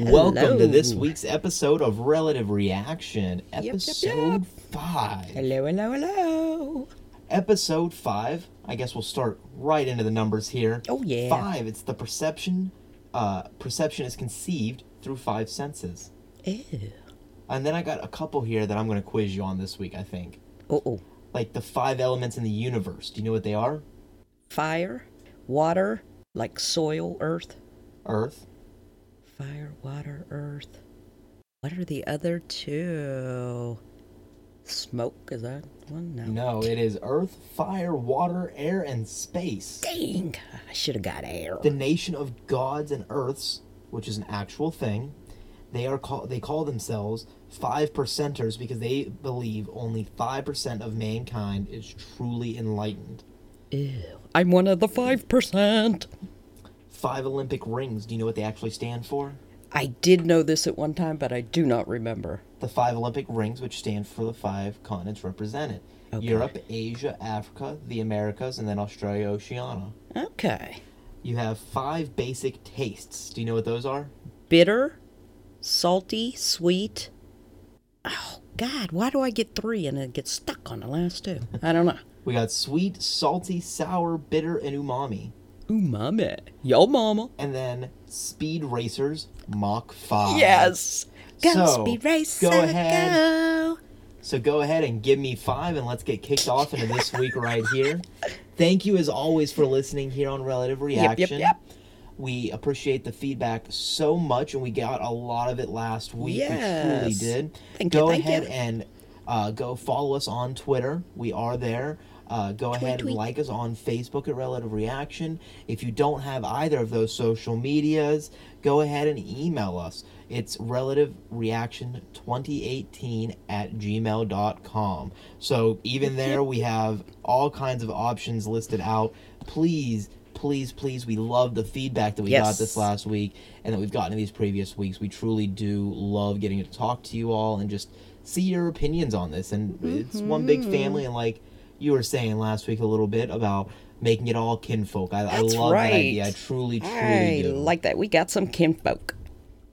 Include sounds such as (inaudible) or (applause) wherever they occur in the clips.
Welcome to this week's episode of Relative Reaction, yep, episode yep. 5. Hello, hello, hello. Episode 5, I guess we'll start right into the numbers here. Oh, yeah. 5, it's the perception uh perception is conceived through five senses. Ew. And then I got a couple here that I'm going to quiz you on this week, I think. Oh. Like the five elements in the universe. Do you know what they are? Fire, water, like soil, earth. Earth, Fire, water, earth. What are the other two? Smoke, is that one? No. No, it is earth, fire, water, air, and space. Dang, I should have got air. The nation of gods and earths, which is an actual thing, they are call, they call themselves five percenters because they believe only five percent of mankind is truly enlightened. Ew. I'm one of the 5%. Five Olympic rings. Do you know what they actually stand for? I did know this at one time, but I do not remember. The five Olympic rings, which stand for the five continents represented: Okay. Europe, Asia, Africa, the Americas, and then Australia, Oceania. Okay. You have five basic tastes. Do you know what those are? Bitter, salty, sweet. Oh, God, why do I get three and then get stuck on the last two? I don't know. (laughs) We got sweet, salty, sour, bitter, and umami. Umami. Yo, mama. And then Speed Racers Mach 5. Yes. Go, So, speed racer, go ahead. go. So go ahead and give me five and let's get kicked off into this week right here. (laughs) Thank you as always for listening here on Relative Reaction. yep, Reaction. yep. We appreciate the feedback so much and we got a lot of it last week. Yes. We truly did. Thank you, go thank ahead you. and uh, go follow us on Twitter. We are there. Uh, go ahead and tweet. like us on Facebook at Relative Reaction. If you don't have either of those social medias, go ahead and email us. It's Relative Reaction 2018 at gmail.com. So even there, we have all kinds of options listed out. Please, please, please, we love the feedback that we got this last week and that we've gotten in these previous weeks. We truly do love getting to talk to you all and just see your opinions on this. And it's one big Mm-hmm. family, and like you were saying last week a little bit about making it all kinfolk. I, I love right. that idea. I truly, truly I do. like that. We got some kinfolk.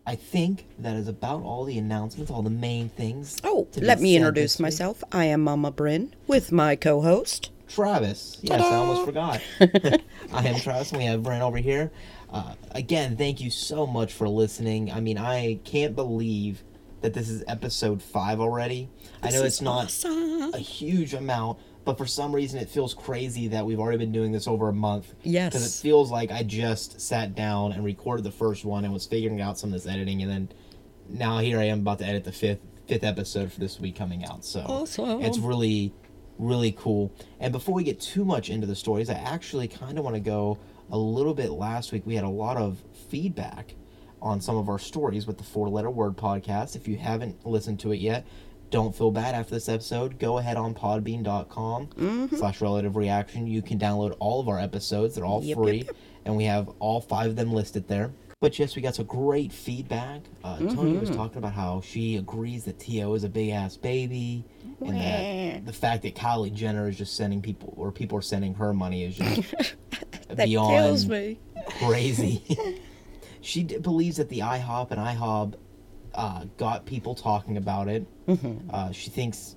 I think that is about all the announcements, all the main things. Oh, let me introduce myself. I am Mama Bryn with my co host. Travis. Yes, I almost forgot. (laughs) I am Travis, and we have Bryn over here. Uh, again, thank you so much for listening. I mean, I can't believe that this is episode five already. I know it's not awesome. a huge amount, but for some reason it feels crazy that we've already been doing this over a month. Yes. Because it feels like I just sat down and recorded the first one and was figuring out some of this editing, and then now here I am about to edit the fifth fifth episode for this week coming out. So Awesome. it's really, really cool. And before we get too much into the stories, I actually kind of want to go a little bit. Last week we had a lot of feedback on some of our stories with the Four Letter Word podcast. If you haven't listened to it yet, don't feel bad after this episode. Go ahead on podbean.com Mm-hmm. slash relative reaction. You can download all of our episodes. They're all Yep, free. yep, yep. And we have all five of them listed there. But yes, we got some great feedback. Uh, Tony Mm-hmm. was talking about how she agrees that T.O. is a big ass baby. And that the fact that Kylie Jenner is just sending people, or people are sending her money is just (laughs) (laughs) beyond kills me. crazy. (laughs) she d- believes that the IHOP and IHOB uh, got people talking about it. Mm-hmm. Uh, she thinks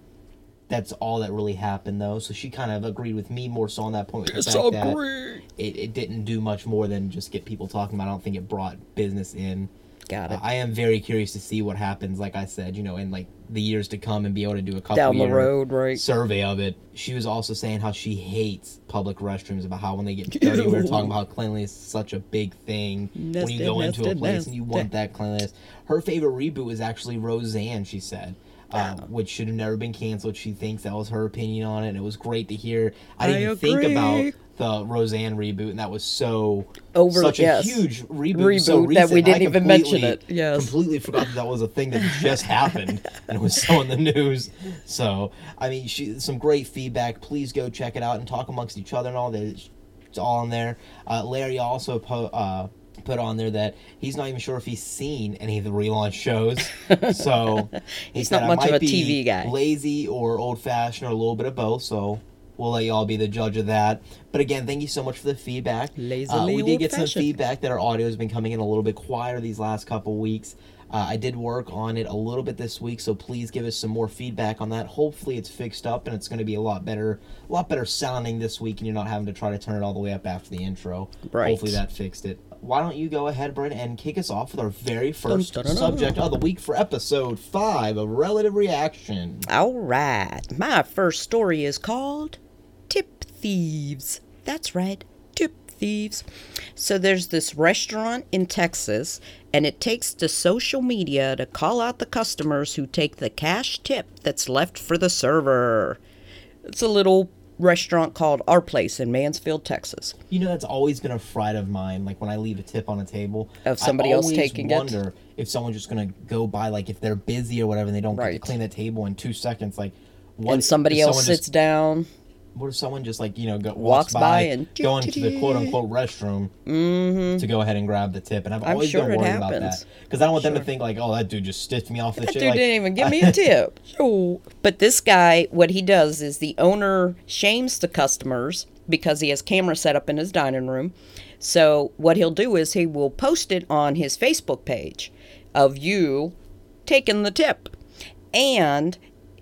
that's all that really happened, though. So she kind of agreed with me more so on that point. With the fact that it, it didn't do much more than just get people talking about. it. I don't think it brought business in. Got Uh, it. I am very curious to see what happens. Like I said, you know, in like the years to come, and be able to do a couple Down the road, right? survey of it. She was also saying how she hates public restrooms. About how when they get (laughs) dirty, we were talking about how cleanliness is such a big thing when you go into a nested, place and you want that cleanliness. Her favorite reboot was actually Roseanne. She said. Uh, which should have never been canceled. She thinks that was her opinion on it, and it was great to hear. I didn't I think about the Roseanne reboot, and that was so Over- such yes. a huge reboot, so Reboot that we didn't even mention it, yes. completely forgot that that was a thing that just happened (laughs) and it was so in the news. So I mean, she, some great feedback. Please go check it out and talk amongst each other and all that. It's, it's all in there. Uh, Larry also po- uh, put on there that he's not even sure if he's seen any of the relaunch shows. So (laughs) he He's said, not much of a TV guy." Lazy or old fashioned or a little bit of both. So we'll let y'all be the judge of that. But again, thank you so much for the feedback. Uh, we did get some feedback that our audio has been coming in a little bit quieter these last couple weeks. Uh, I did work on it a little bit this week, so please give us some more feedback on that. Hopefully, it's fixed up and it's going to be a lot better, a lot better sounding this week, and you're not having to try to turn it all the way up after the intro. Right. Hopefully, that fixed it. Why don't you go ahead, Brent, and kick us off with our very first dun. subject of the week for episode five of Relative Reaction. All right. My first story is called Tip Thieves. That's right, tip thieves. So there's this restaurant in Texas, and it takes to social media to call out the customers who take the cash tip that's left for the server. It's a little restaurant called Our Place in Mansfield, Texas. You know, that's always been a fright of mine. Like when I leave a tip on a table, Of somebody else taking it? wonder if someone's just gonna go by, like if they're busy or whatever, and they don't get to clean the table in two seconds. Like, what and somebody else sits Just, down. What if someone just like you know go, Walks walks, by by, and going to the quote unquote restroom to go ahead and grab the tip? And I've Mm-hmm. I'm always sure been worried about that because I don't want them to think like, oh, that dude just stiffed me off the That dude Like, didn't even give (laughs) me a tip. Sure. But this guy, what he does is the owner shames the customers because he has camera set up in his dining room. So what he'll do is he will post it on his Facebook page of you taking the tip. And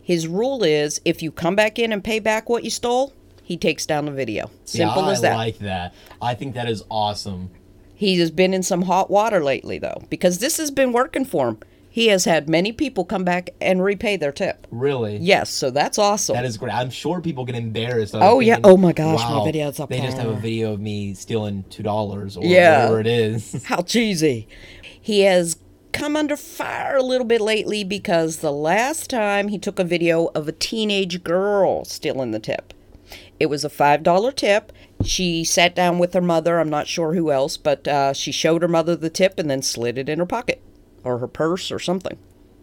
his rule is if you come back in and pay back what you stole, he takes down the video. Simple yeah, as that. I like that. I think that is awesome. He has been in some hot water lately, though, because this has been working for him. He has had many people come back and repay their tip. Really. Yes, so that's awesome. That is great. I'm sure people get embarrassed. Oh, yeah. Oh, my gosh, my wow, video's up They just have a video of me stealing two dollars or Yeah. whatever it is. (laughs) How cheesy. He has come under fire a little bit lately because the last time he took a video of a teenage girl stealing the tip. It was a $5 tip. She sat down with her mother, I'm not sure who else, but uh, she showed her mother the tip and then slid it in her pocket or her purse or something.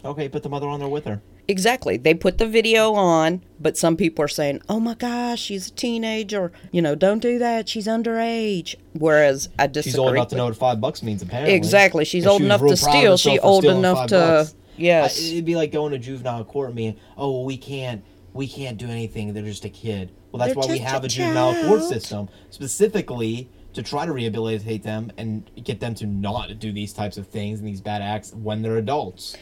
okay, put the mother on there with her. Exactly. They put the video on, but some people are saying, "Oh my gosh, she's a teenager. You know, don't do that. She's underage." Whereas I disagree. She's old enough to know what five bucks means. Apparently, Exactly. She's If old she enough to steal. She's old enough to- bucks. yes. I- it'd be like going to juvenile court and being, oh, well, we can't, we can't do anything. They're just a kid. Well, that's They're why we have a a juvenile court system specifically to try to rehabilitate them and get them to not do these types of things and these bad acts when they're adults.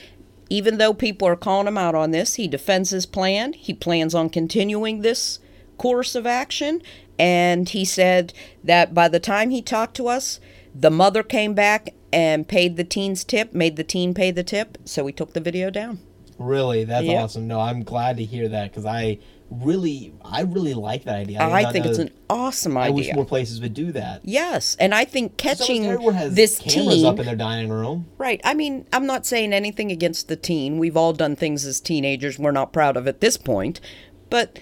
Even though people are calling him out on this, he defends his plan. He plans on continuing this course of action. And he said that by the time he talked to us, the mother came back and paid the teen's tip, made the teen pay the tip. So we took the video down. Really, that's Yep. awesome. No, I'm glad to hear that because I really, I really like that idea. did I think it's an awesome idea. I wish more places would do that. Yes, and I think catching this cameras teen. up in their dining room. Right. I mean, I'm not saying anything against the teen. We've all done things as teenagers we're not proud of at this point. But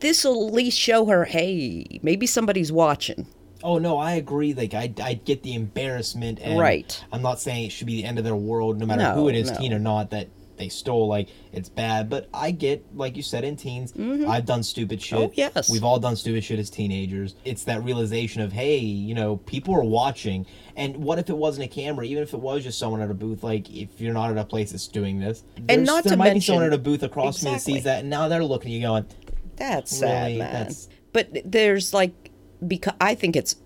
this will at least show her, hey, maybe somebody's watching. Oh no, I agree. Like I, I get the embarrassment, and Right. I'm not saying it should be the end of their world, no matter No, who it is, no. teen or not, that they stole. Like it's bad, but I get, like you said, in teens, mm-hmm. I've done stupid shit. Oh, yes. we've all done stupid shit as teenagers. It's that realization of, hey, you know, people are watching, and what if it wasn't a camera? Even if it was just someone at a booth, like if you're not at a place that's doing this, and not there to might be someone at a booth across from me that sees that, and now they're looking at you going, That's sad, man. That's- But there's like, because I think it's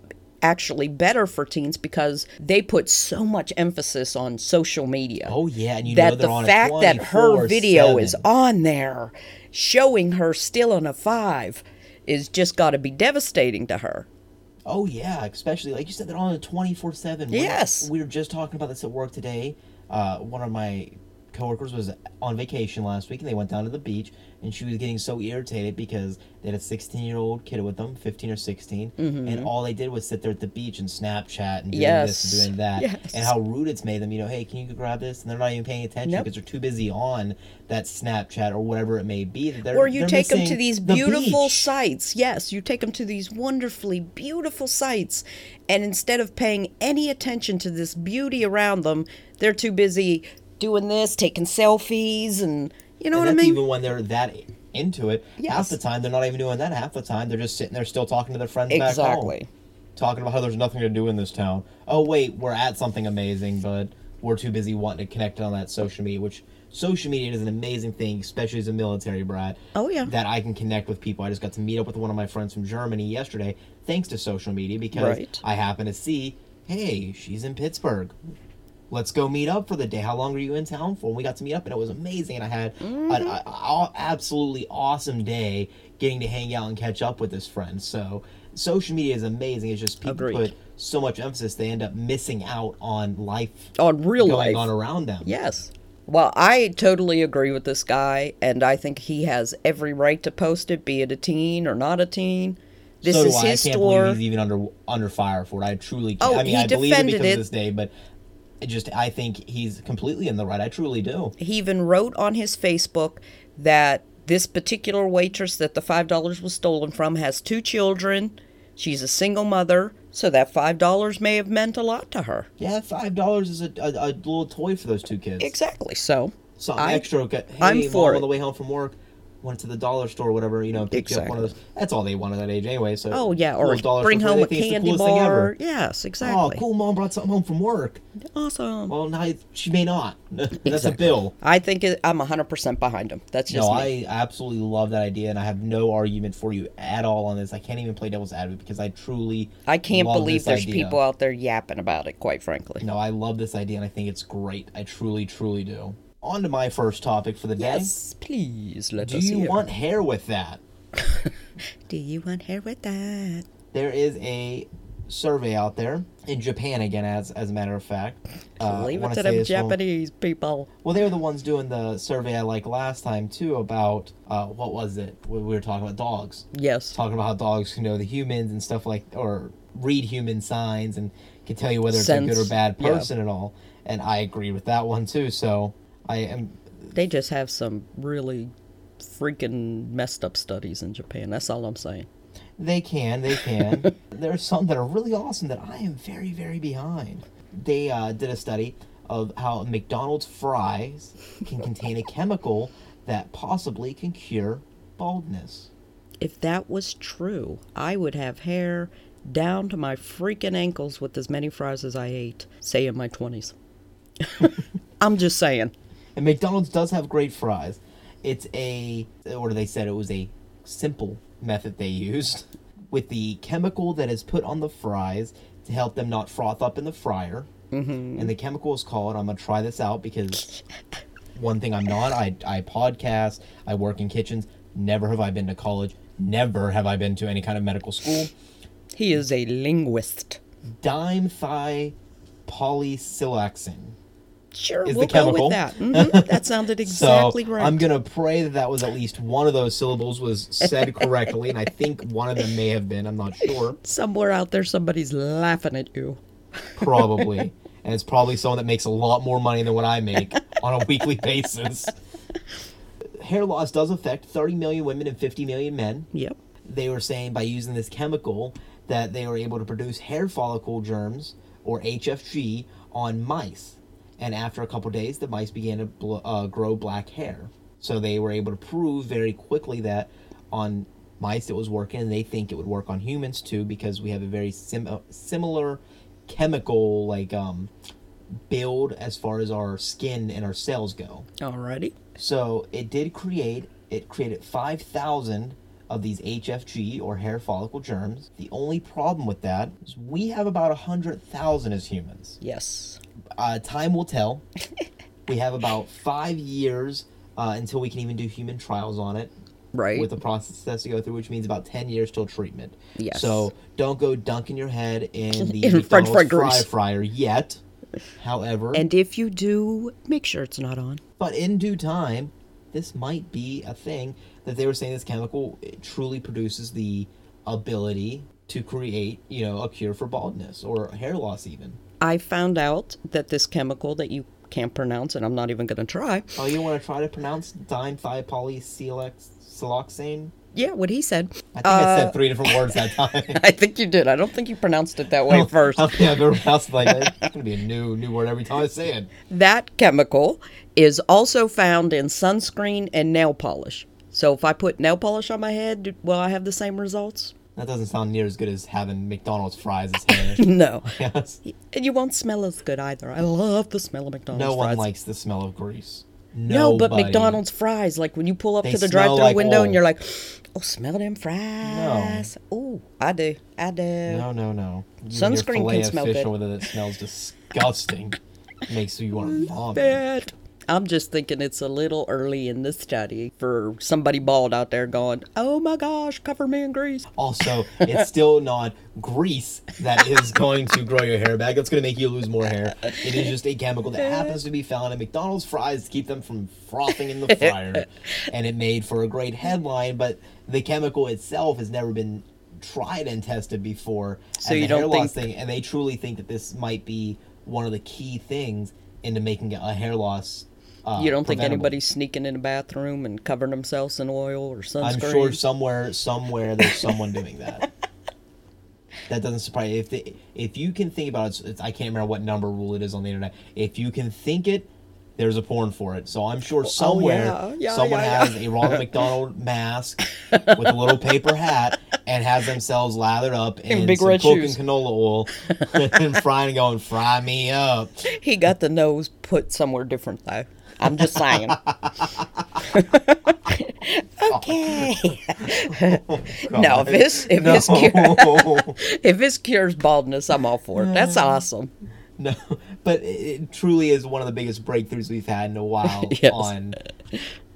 actually better for teens because they put so much emphasis on social media. oh yeah, and you that the on fact that her video 24/7. is on there showing her still on a five is just got to be devastating to her. Oh yeah, especially like you said, they're on a twenty four seven. Yes. we were just talking about this at work today. Uh, one of my coworkers was on vacation last week, and they went down to the beach, and she was getting so irritated because they had a sixteen year old kid with them, fifteen or 16 and all they did was sit there at the beach and Snapchat and doing this Mm-hmm. And doing that, Yes. and how rude it's made them. You know, hey, can you grab this? And they're not even paying attention Nope. because they're too busy on that Snapchat or whatever it may be. That they're, or you take them to these beautiful beach. sites. Yes, you take them to these wonderfully beautiful sites, and instead of paying any attention to this beauty around them, they're too busy doing this, taking selfies, and you know and what I mean. even when they're that into it. Half the time, they're not even doing that. Half the time, they're just sitting there still talking to their friends back Exactly. home. Talking about how there's nothing to do in this town. Oh, wait, we're at something amazing, but we're too busy wanting to connect on that social media, which social media is an amazing thing, especially as a military brat. Oh, yeah. That I can connect with people. I just got to meet up with one of my friends from Germany yesterday, thanks to social media, because Right. I happen to see, hey, she's in Pittsburgh. Let's go meet up for the day. How long are you in town for? And we got to meet up, and it was amazing. And I had Mm-hmm. an a- a- absolutely awesome day getting to hang out and catch up with this friend. So social media is amazing. It's just people Agreed. put so much emphasis, they end up missing out on life On real going life. on around them. Yes. Well, I totally agree with this guy, and I think he has every right to post it, be it a teen or not a teen. This so is do I. I his can't store. believe he's even under under fire for it. I truly can't. Oh, I mean, he I believe it defended because it. of this day, but it just I think he's completely in the right. I truly do. He even wrote on his Facebook that this particular waitress that the $5 was stolen from has two children. She's a single mother, so that $5 may have meant a lot to her. Yeah, five dollars is a, a, a little toy for those two kids. Exactly. So, Something I- extra. Hey, I'm mom, for on the way home from work, went to the dollar store, or whatever. You know, picked up one of those. That's all they want at that age, anyway. So oh, yeah, or bring home a think it's the candy coolest thing ever. bar. Yes, exactly. Oh, exactly. cool! Mom brought something home from work. Awesome. Well, now she may not. (laughs) That's a bill. I think it, I'm 100% behind him. That's just No, me. I absolutely love that idea, and I have no argument for you at all on this. I can't even play devil's advocate because I truly I can't believe there's idea. people out there yapping about it, quite frankly. No, I love this idea, and I think it's great. I truly, truly do. On to my first topic for the day. Yes, please let Do us you hear. want hair with that? (laughs) Do you want hair with that? There is a survey out there in Japan again, as as a matter of fact. Uh, Leave it to them one- Japanese people. Well, they were the ones doing the survey I like last time too about uh, what was it? We we were talking about dogs. Yes. talking about how dogs can know the humans and stuff like or read human signs and can tell you whether it's a good or bad yeah. person and all and i agree with that one too so i am They just have some really freaking messed up studies in Japan. That's all I'm saying. they can they can (laughs) there's some that are really awesome that i am very very behind they uh, did a study of how mcdonald's fries can contain a chemical that possibly can cure baldness If that was true, I would have hair down to my freaking ankles with as many fries as I ate, say in my 20s. (laughs) I'm just saying. And McDonald's does have great fries. It's a, or they said it was a simple method they used (laughs) with the chemical that is put on the fries to help them not froth up in the fryer. Mm-hmm. And the chemical is called, I'm going to try this out because one thing I'm not, I, I podcast, I work in kitchens. Never have I been to college. Never have I been to any kind of medical school. He is a linguist. Dime thigh Dimethylpolysilaxin. Sure, Is the we'll go chemical. with that. (laughs) Mhm, That sounded exactly so right. I'm gonna pray that that was at least one of those syllables was said (laughs) correctly, and I think one of them may have been. I'm not sure. Somewhere out there, somebody's laughing at you. Probably, (laughs) and it's probably someone that makes a lot more money than what I make on a weekly basis. Hair loss does affect 30 million women and 50 million men. Yep. They were saying by using this chemical that they were able to produce hair follicle germs or HFG on mice, and after a couple days, the mice began to bl- uh, grow black hair. So they were able to prove very quickly that on mice it was working, and they think it would work on humans too because we have a very sim- uh, similar chemical like um, build as far as our skin and our cells go. Alrighty. So it did create it created five thousand of these HFG or hair follicle germs. The only problem with that is we have about a hundred thousand as humans. Yes. Uh, time will tell. (laughs) we have about five years uh, until we can even do human trials on it. Right. With the process that's to go through, which means about ten years till treatment. Yes. So don't go dunking your head in (laughs) the In French fry fry fryer yet. However, and if you do, make sure it's not on. But in due time, this might be a thing that they were saying this chemical truly produces the ability to create, you know, a cure for baldness or hair loss even. I found out that this chemical that you can't pronounce, and I'm not even going to try. Oh, you want to try to pronounce dimethylpolysiloxane? Yeah, what he said. I think I Uh, said three different words that (laughs) time. I think you did. I don't think you pronounced it that way first. I don't think I've ever pronounced it like that. It's gonna be a new new word every time I say it. That chemical is also found in sunscreen and nail polish. So if I put nail polish on my head, will I have the same results? That doesn't sound near as good as having McDonald's fries as (laughs) hair. No. (laughs) yes. And you won't smell as good either. I love the smell of McDonald's No one fries. likes the smell of grease. No, but McDonald's fries, like when you pull up They to the drive-through like window oil. and you're like, "Oh, smell them fries." No. Oh, I do. I do. No, no, no. You Sunscreen can smell fish good. over there that smells disgusting. (laughs) Makes you want to vomit. Bad. I'm just thinking it's a little early in the study for somebody bald out there going, "Oh my gosh, cover me in grease." Also, it's still not grease that is (laughs) going to grow your hair back. That's going to make you lose more hair. It is just a chemical that happens to be found in McDonald's fries to keep them from frothing in the fryer. and it made for a great headline, but the chemical itself has never been tried and tested before So as you a hair don't loss think- thing. And they truly think that this might be one of the key things into making a hair loss. Uh, You don't think preventable. anybody's sneaking in a bathroom and covering themselves in oil or sunscreen? I'm sure somewhere, somewhere, there's someone doing that. (laughs) That doesn't surprise. If the, if you can think about it, I can't remember what number rule it is on the internet. If you can think it, there's a porn for it. So I'm sure somewhere Oh, yeah, yeah, someone yeah, has a Ronald McDonald (laughs) mask with a little paper hat and has themselves lathered up in, big some red coke shoes. and canola oil (laughs) and frying going, fry me up. He got the nose put somewhere different though. I'm just saying. (laughs) okay. (laughs) no, if this if this cure, (laughs) if this cures baldness, I'm all for it. That's awesome. No, but it, it truly is one of the biggest breakthroughs we've had in a while Yes. on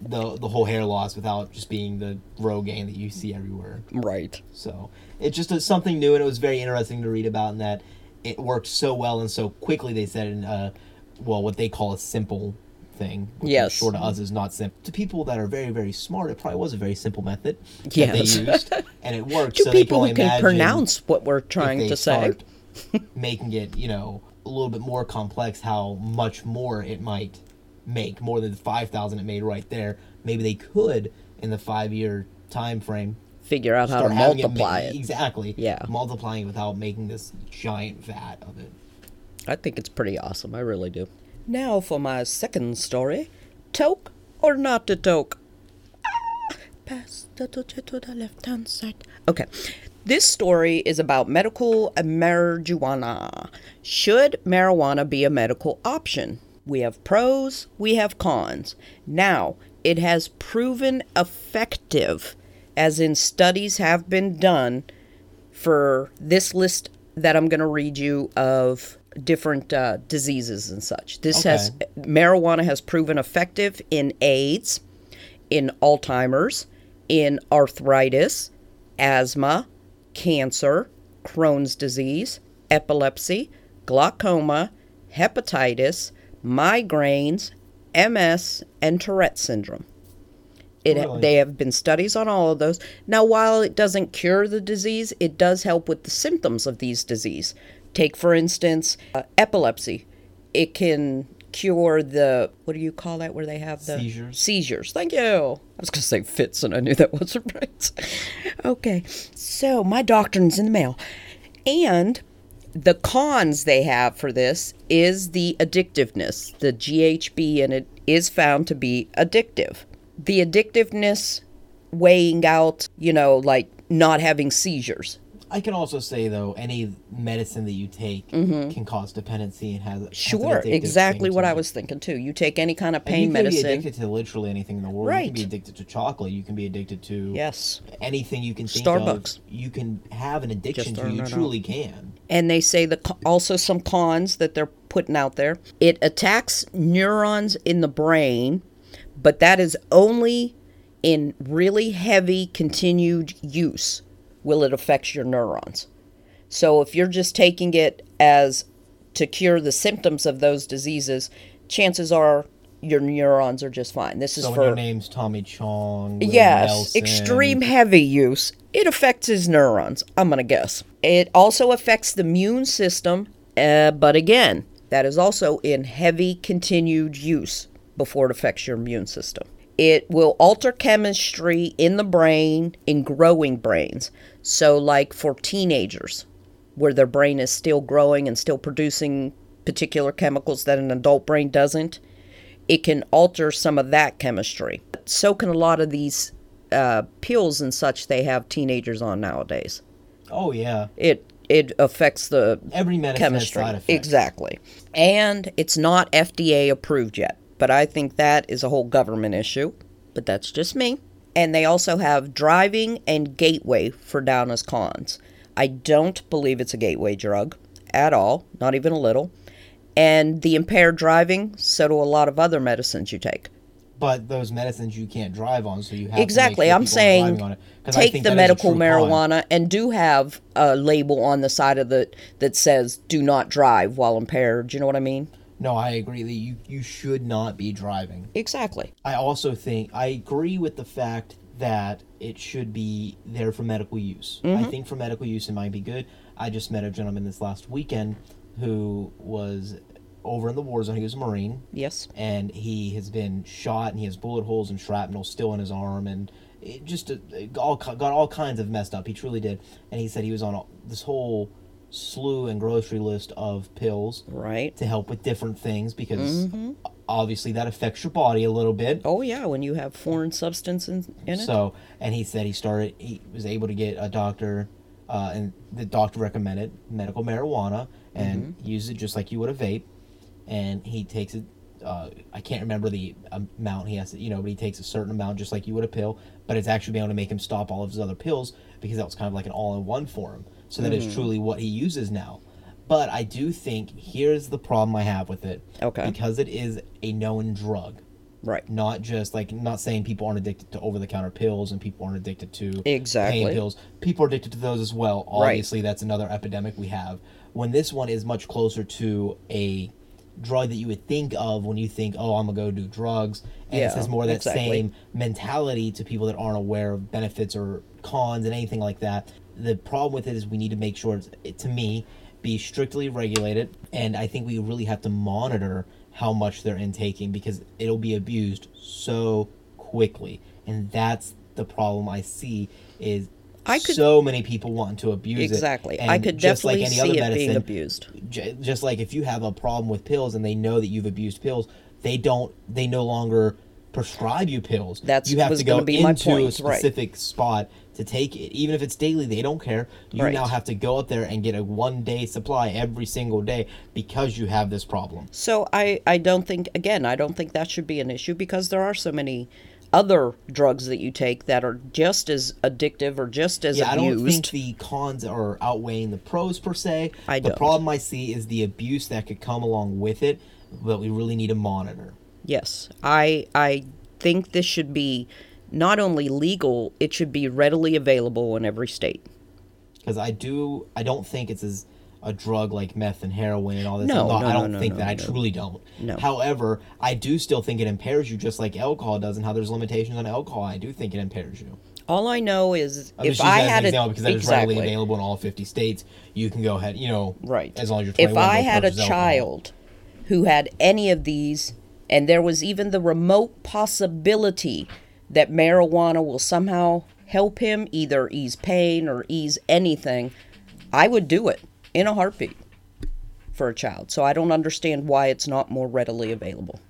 the the whole hair loss without just being the Rogaine that you see everywhere. Right. So it's just a, something new, and it was very interesting to read about, and that it worked so well and so quickly. They said in uh, well, what they call a simple thing. Which Yes. I'm sure to us is not simple. To people that are very very smart, it probably was a very simple method Yes. that they used, (laughs) and it worked. To so people who can pronounce what we're trying to say. (laughs) making it, you know, a little bit more complex, how much more it might make, more than the five thousand it made right there. Maybe they could in the five year time frame Figure out how to multiply ma- it. exactly. Yeah. multiplying without making this giant vat of it. I think it's pretty awesome. I really do. Now for my second story. Toke or not to toke? Ah, Pass the touch to the left hand side. Okay. This story is about medical marijuana. Should marijuana be a medical option? We have pros, we have cons. Now, it has proven effective, as in studies have been done for this list that I'm going to read you of different uh, diseases and such. This has marijuana has proven effective in AIDS, in Alzheimer's, in arthritis, asthma, cancer, Crohn's disease, epilepsy, glaucoma, hepatitis, migraines, MS, and Tourette syndrome. It, Really? They have been studies on all of those. Now, while it doesn't cure the disease, it does help with the symptoms of these disease. Take, for instance, uh, epilepsy. It can cure the what do you call that? Where they have the Seizures. Seizures. Thank you. I was going to say fits, and I knew that (laughs) wasn't right. okay, so my doctrine's in the mail, and the cons they have for this is the addictiveness. The GHB in it is found to be addictive. The addictiveness weighing out, you know, like not having seizures. I can also say though, any medicine that you take can cause dependency and has has an Mm-hmm. Sure, addictive exactly what I was thinking too. You take any kind of And medicine. you can be addicted to literally anything in the world. You Right. can be addicted to chocolate. You can be addicted to Yes. anything you can think of. Starbucks. of. You can have an addiction to. You that out. truly can. and they say the also some cons that they're putting out there. It attacks neurons in the brain, but that is only in really heavy continued use will it affect your neurons. So if you're just taking it as to cure the symptoms of those diseases, chances are your neurons are just fine. This is So for your name's Tommy Chong, Yes, Nelson, extreme heavy use. It affects his neurons, I'm to guess. It also affects the immune system, uh, but again, that is also in heavy continued use before it affects your immune system. It will alter chemistry in the brain in growing brains. So, like for teenagers, where their brain is still growing and still producing particular chemicals that an adult brain doesn't, it can alter some of that chemistry. So can a lot of these uh, pills and such they have teenagers on nowadays. Oh yeah, It it affects the every medicine chemistry has side effects. exactly, and it's not FDA approved yet. but I think that is a whole government issue. But that's just me. And they also have driving and gateway for down as cons. I don't believe it's a gateway drug at all, not even a little. And the impaired driving, so do a lot of other medicines you take. But those medicines you can't drive on, so you have Exactly. Sure I'm saying on it, 'cause take the that is a medical true con. marijuana and do have a label on the side of the that says do not drive while impaired. Do you know what I mean? No, I agree that you you should not be driving. Exactly. I also think I agree with the fact that it should be there for medical use. I think for medical use it might be good. I just met a gentleman this last weekend who was over in the war zone. He was a Marine. Yes. and he has been shot and he has bullet holes and shrapnel still in his arm and it just uh, all got all kinds of messed up he truly did and he said he was on a, this whole slew and grocery list of pills Right. to help with different things because obviously that affects your body a little bit Oh yeah, when you have foreign substance in, in it. so, and he said he started, he was able to get a doctor, uh, and the doctor recommended medical marijuana, and Mm-hmm. he uses it just like you would a vape, and he takes it. Uh, I can't remember the amount he has to, you know, but he takes a certain amount just like you would a pill, but it's actually been able to make him stop all of his other pills because that was kind of like an all-in-one for him. So that is Mm-hmm. truly what he uses now. But I do think here's the problem I have with it. Okay. Because it is a known drug right. not just like not saying people aren't addicted to over-the-counter pills and people aren't addicted to Exactly. pain pills people are addicted to those as well Right. obviously that's another epidemic we have when this one is much closer to a drug that you would think of when you think oh i'm gonna go do drugs and Yeah, it says more of that exactly. same mentality to people that aren't aware of benefits or cons and anything like that the problem with it is we need to make sure it's, it, to me be strictly regulated and i think we really have to monitor how much they're intaking because it'll be abused so quickly and that's the problem i see is I could- so many people want to abuse it Exactly. I could just like definitely any see other it being medicine, abused. j- just like if you have a problem with pills and they know that you've abused pills, they don't. They no longer prescribe you pills. That's- you have to go into a point, right. specific spot to take it. Even if it's daily, they don't care. You Right. now have to go out there and get a one day supply every single day because you have this problem. So I, I don't think again I don't think that should be an issue because there are so many other drugs that you take that are just as addictive or just as Yeah, I don't think the cons are outweighing the pros per se. I the don't. problem I see is the abuse that could come along with it, but we really need to monitor. Yes, I I think this should be not only legal, it should be readily available in every state. because I do I don't think it's as a drug like meth and heroin and all this. No, no, I don't no, think that. I truly don't. No. However, I do still think it impairs you just like alcohol does, and how there's limitations on alcohol. I do think it impairs you. All I know is I'm if I had an a because that is exactly readily available in all 50 states. You can go ahead, you know, right. as long as you're 21. if I had a alcohol. child who had any of these, and there was even the remote possibility that marijuana will somehow help him either ease pain or ease anything, I would do it in a heartbeat for a child. So I don't understand why it's not more readily available.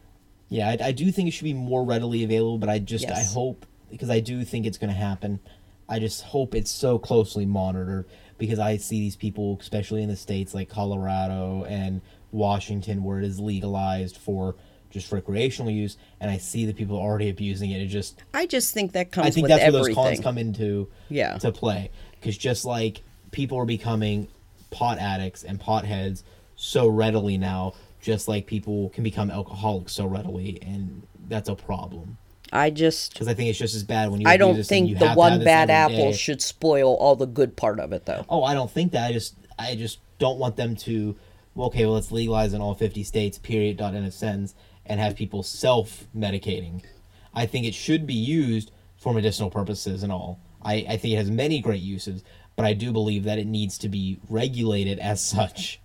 Yeah, I, I do think it should be more readily available, but I just I hope because I do think it's going to happen. I just hope it's so closely monitored because I see these people, especially in the states like Colorado and Washington, where it is legalized for just for recreational use, and I see the people already abusing it. It just I just think that comes I think that's everything. where those cons come into Yeah. to play because just like people are becoming pot addicts and potheads so readily now, just like people can become alcoholics so readily, and that's a problem. I just Because I think it's just as bad when you. I don't this and you think the have to have one bad apple day. should spoil all the good part of it though. Oh, I don't think that. I just, I just don't want them to. Well, okay, well, let's legalize in all fifty states. Period. Dot. End of sentence. And have people self-medicating. I think it should be used for medicinal purposes and all. I, I think it has many great uses, but I do believe that it needs to be regulated as such.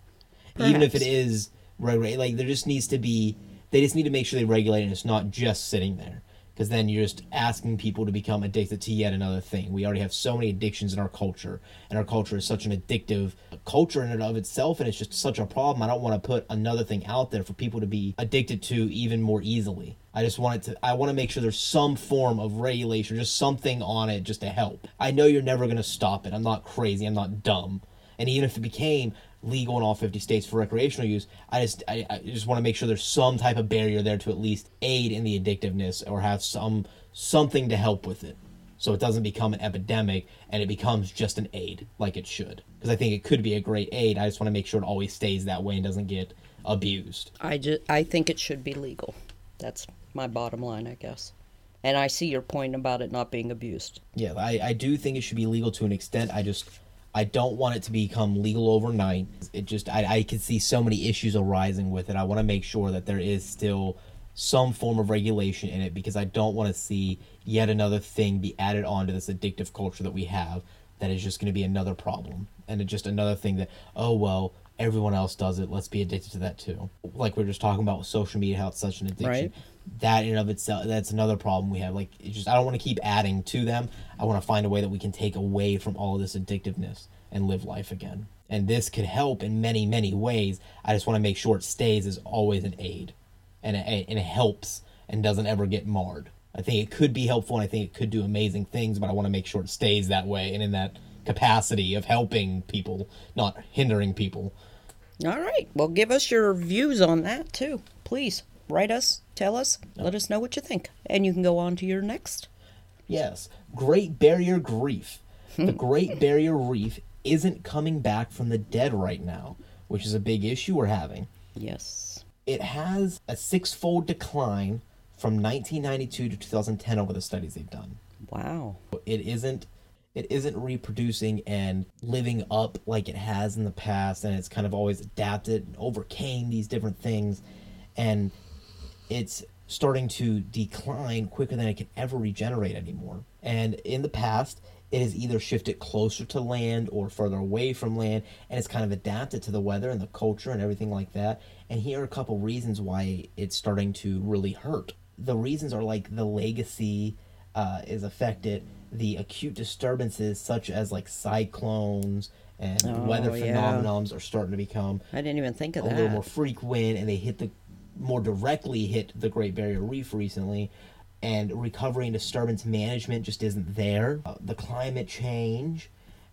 Even if it is Perhaps. reg- like there just needs to be they just need to make sure they regulate it and it's not just sitting there because then you're just asking people to become addicted to yet another thing. We already have so many addictions in our culture and our culture is such an addictive culture in and of itself and it's just such a problem. I don't want to put another thing out there for people to be addicted to even more easily. I just want it to i want to make sure there's some form of regulation just something on it just to help. I know you're never going to stop it. I'm not crazy. I'm not dumb. And even if it became legal in all 50 states for recreational use. I just I, I just want to make sure there's some type of barrier there to at least aid in the addictiveness or have some something to help with it. So it doesn't become an epidemic and it becomes just an aid like it should. Because I think it could be a great aid. I just want to make sure it always stays that way and doesn't get abused. I just I think it should be legal. That's my bottom line, I guess. And I see your point about it not being abused. Yeah, I, I do think it should be legal to an extent. I just I don't want it to become legal overnight. It just I, I can see so many issues arising with it. I want to make sure that there is still some form of regulation in it because I don't want to see yet another thing be added on to this addictive culture that we have that is just going to be another problem and it's just another thing that oh well everyone else does it let's be addicted to that too like we are just talking about social media how it's such an addiction Right. That in of itself that's another problem we have. Like it's just i don't want to keep adding to them. I want to find a way that we can take away from all of this addictiveness and live life again. And this could help in many many ways. I just want to make sure it stays as always an aid. And it, and it helps and doesn't ever get marred. I think it could be helpful and i think it could do amazing things but i want to make sure it stays that way and in that capacity of helping people not hindering people. All right. Well, give us your views on that too. Please write us, tell us, let us know what you think. And you can go on to your next. Yes, Great Barrier Reef. the (laughs) Great Barrier Reef isn't coming back from the dead right now, which is a big issue we're having. Yes. It has a six-fold decline from 1992 to 2010 over the studies they've done. Wow. It isn't it isn't reproducing and living up like it has in the past and it's kind of always adapted and overcame these different things and it's starting to decline quicker than it can ever regenerate anymore. And in the past, it has either shifted closer to land or further away from land, and it's kind of adapted to the weather and the culture and everything like that. And here are a couple reasons why it's starting to really hurt. The reasons are like the legacy uh, is affected, the acute disturbances such as like cyclones and weather Oh, yeah. phenomenons are starting to become I didn't even think of that a little more frequent and they hit the more directly hit the Great Barrier Reef recently and recovery and disturbance management just isn't there. Uh, the climate change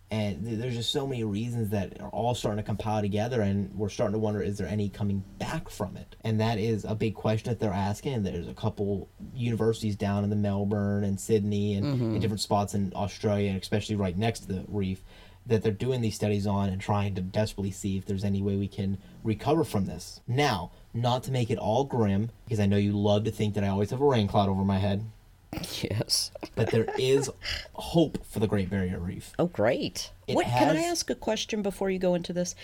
and th- there's just so many reasons that are all starting to compile together and we're starting to wonder is there any coming back from it? And that is a big question that they're asking and there's a couple universities down in the melbourne and sydney and in different spots in australia and especially right next to the reef that they're doing these studies on and trying to desperately see if there's any way we can recover from this. Now, not to make it all grim, because I know you love to think that I always have a rain cloud over my head, Yes. but there is hope for the Great Barrier Reef. Oh, great. It what can I ask a question before you go into this?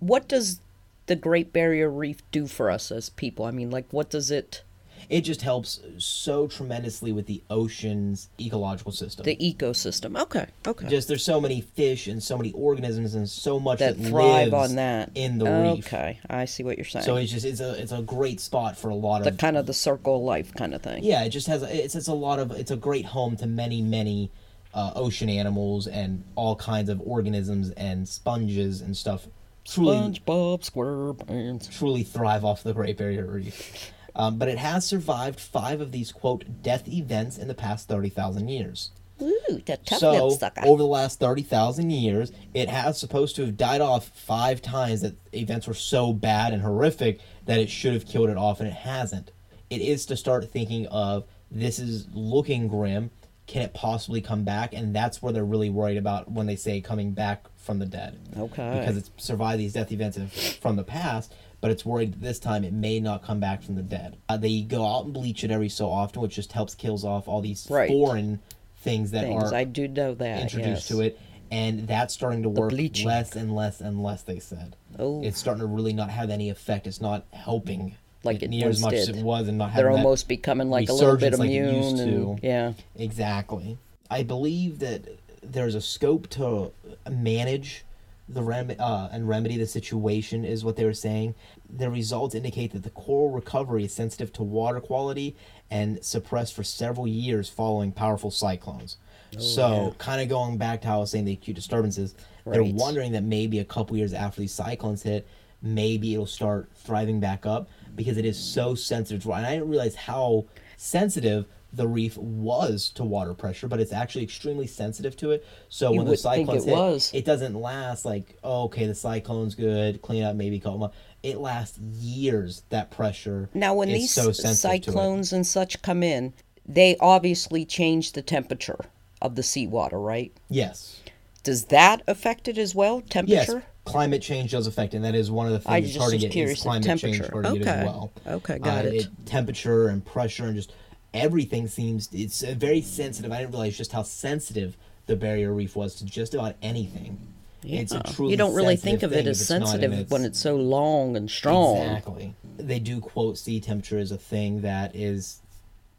What does the Great Barrier Reef do for us as people? I mean, like, what does it? It just helps so tremendously with the ocean's ecological system. The ecosystem. Okay. Okay. just there's so many fish and so many organisms and so much that that, thrive on that in the reef. Okay, I see what you're saying. So it's just it's a it's a great spot for a lot the of the kind of the circle of life kind of thing. yeah, it just has it's it's a lot of it's a great home to many many uh, ocean animals and all kinds of organisms and sponges and stuff. Truly, SpongeBob SquarePants. truly thrive off the Great Barrier Reef. Um, but it has survived five of these quote death events in the past thirty thousand years. Ooh, so over the last thirty thousand years, it has supposed to have died off five times. That events were so bad and horrific that it should have killed it off, and it hasn't. It is to start thinking of this is looking grim. Can it possibly come back? And that's where they're really worried about when they say coming back from the dead. Okay. Because it's survived these death events from the past, but it's worried that this time it may not come back from the dead. Uh, they go out and bleach it every so often, which just helps kills off all these Right. foreign things that Things are I do know that. introduced yes. to it, and that's starting to work less and less and less. They said Oh. it's starting to really not have any effect. It's not helping Like it near as much did. as it was, and not They're almost becoming like a little bit like immune, used and to. yeah. Exactly. I believe that there's a scope to manage the rem- uh, and remedy the situation is what they were saying. The results indicate that the coral recovery is sensitive to water quality and suppressed for several years following powerful cyclones. so, Oh, yeah. kind of going back to how I was saying the acute disturbances, they're wondering that maybe a couple years after these cyclones hit, maybe it'll start thriving back up because it is so sensitive. And I didn't realize how sensitive the reef was to water pressure, but it's actually extremely sensitive to it. So when the cyclones it hit, was. it doesn't last like oh, okay, the cyclone's good, clean up, maybe calm up. It lasts years. That pressure. Now, when these so sensitive cyclones and such come in, they obviously change the temperature of the seawater, right? yes, Does that affect it as well? Temperature? Yes, climate change does affect, it, and that is one of the things I that's just hurting was it. Is climate change it Okay. as well. Okay, got Uh, it. Temperature and pressure and just everything seems it's very sensitive. I didn't realize just how sensitive the barrier reef was to just about anything. It's a truly you don't really think of it as if it's not in sensitive its- when it's so long and strong. Exactly. They do quote sea temperature as a thing that is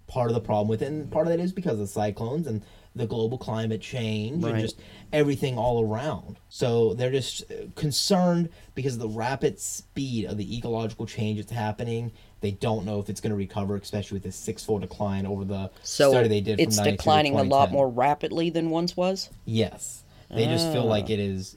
part of the problem with it, and part of that is because of cyclones and the global climate change and just everything all around. So they're just uh, concerned because of the rapid speed of the ecological change that's happening. They don't know if it's going to recover, especially with this six-fold decline over the So study they did. it's from 92 to declining a lot more rapidly than once was? Yes. They just feel Ah. like it is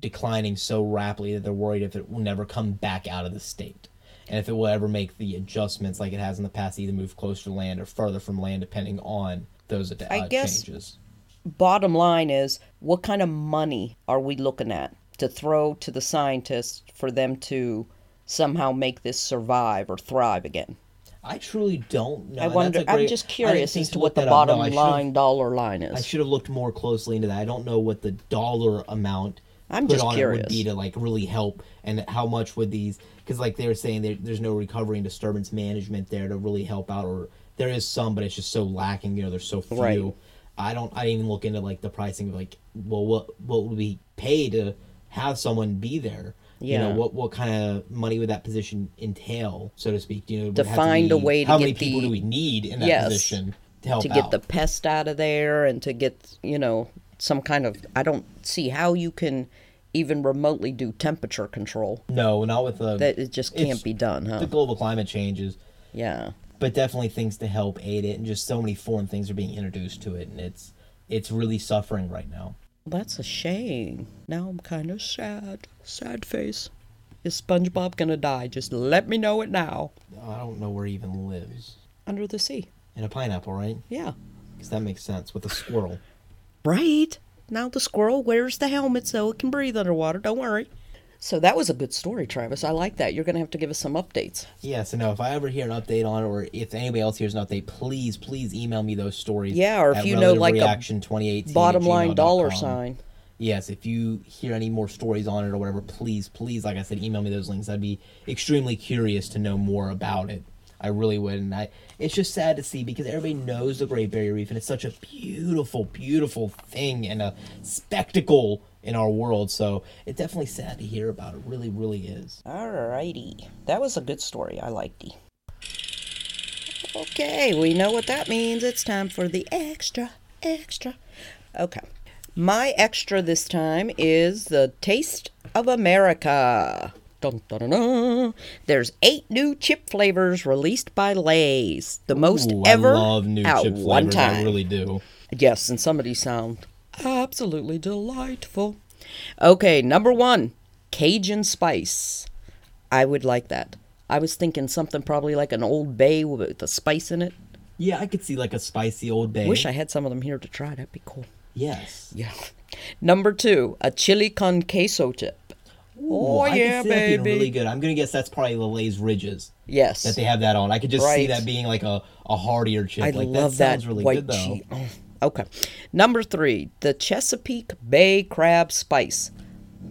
declining so rapidly that they're worried if it will never come back out of the state. And if it will ever make the adjustments like it has in the past, either move closer to land or further from land, depending on those ad- I uh, guess- changes. Bottom line is, what kind of money are we looking at to throw to the scientists for them to somehow make this survive or thrive again? I truly don't know. I wonder. a I'm just curious as to what the up. No, bottom line dollar line is. I should have looked more closely into that. I don't know what the dollar amount I'm put on it would be to like really help, and how much would these? Because like they were saying, there, there's no recovery and disturbance management there to really help out, or there is some, but it's just so lacking. You know, there's so few. Right. I don't. I didn't even look into like the pricing of like, well, what what would we pay to have someone be there? You know, Yeah. what what kind of money would that position entail, so to speak? You know, To it have find a way to how many people the- do we need in that Yes. position to help to get out? the pest out of there and to get you know some kind of I don't see how you can even remotely do temperature control. no, not with the That it just can't be done, huh? the global climate changes. Yeah. but definitely things to help aid it and just so many foreign things are being introduced to it and it's it's really suffering right now That's a shame. Now I'm kind of sad. Sad face. Is SpongeBob gonna die? Just let me know it now. i don't know where he even lives Under the sea. in a pineapple right Yeah. because that makes sense with a squirrel Right. Now the squirrel wears the helmet so it can breathe underwater. Don't worry. So that was a good story, Travis. I like that. You're gonna have to give us some updates. yeah so no if i ever hear an update on it or if anybody else hears an update please please email me those stories Yeah, or if you know, like, a reaction 2018 Bottom line dollar sign. yes if you hear any more stories on it or whatever please please like i said email me those links i'd be extremely curious to know more about it i really would and i it's just sad to see because everybody knows the great barrier reef and it's such a beautiful beautiful thing and a spectacle in our world so it's definitely sad to hear about it really really is Alrighty. That was a good story. I liked it. Okay, we know what that means. It's time for the extra, extra. Okay. My extra this time is the Taste of America. Dun, dun, dun, dun. There's eight new chip flavors released by Lay's. The most Ooh, ever i love new at chip one time. i really do Yes, and some of these sound absolutely delightful. Okay, number one, Cajun spice. I would like that. I was thinking something probably like an Old Bay with a spice in it. yeah i could see like a spicy old bay Wish I had some of them here to try. That'd be cool. yes Yeah. Number two, a chili con queso chip. Ooh, oh I could yeah, see that being baby. really good i'm gonna guess that's probably the lay's ridges Yes. that they have that on. I could just see that being like a, a heartier chip. I like love that. that, Sounds really white good though. cheese. Oh, okay. Number three, the Chesapeake Bay crab spice.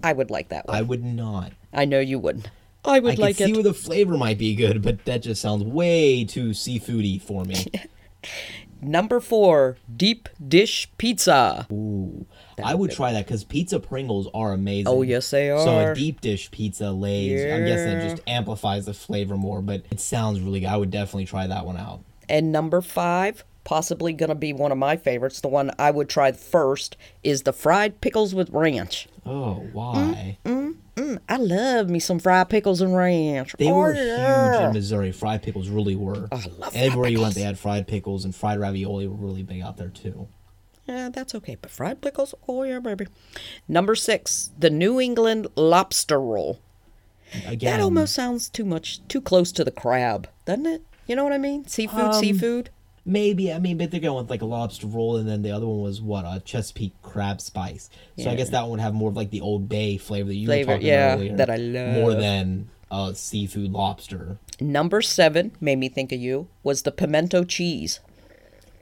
I would like that one. I would not. I know you wouldn't. I would I like could see it. where the flavor might be good, but that just sounds way too seafoody for me. (laughs) Number four, deep dish pizza. Ooh, I would try that because pizza Pringles are amazing. Oh, yes, they are. So are. a deep dish pizza Lay's, I'm guessing it just amplifies the flavor more, but it sounds really good. I would definitely try that one out. And number five, possibly gonna be one of my favorites. The one I would try first is the fried pickles with ranch. Oh, why? Mm mm. I love me some fried pickles and ranch. They Oh, were yeah. huge in Missouri. Fried pickles really were. I love Everywhere you went, they had fried pickles, and fried ravioli were really big out there too. Yeah, that's okay. But fried pickles, oh yeah, baby. Number six, the New England lobster roll. Again, That almost sounds too much, too close to the crab, doesn't it? You know what I mean? Seafood, Um, seafood. Maybe I mean, but they're going with like a lobster roll, and then the other one was what a Chesapeake crab spice. So I guess that one would have more of like the Old Bay flavor that you Flavor, were talking yeah, about earlier, that I love. more than uh, seafood lobster. Number seven made me think of you was the pimento cheese.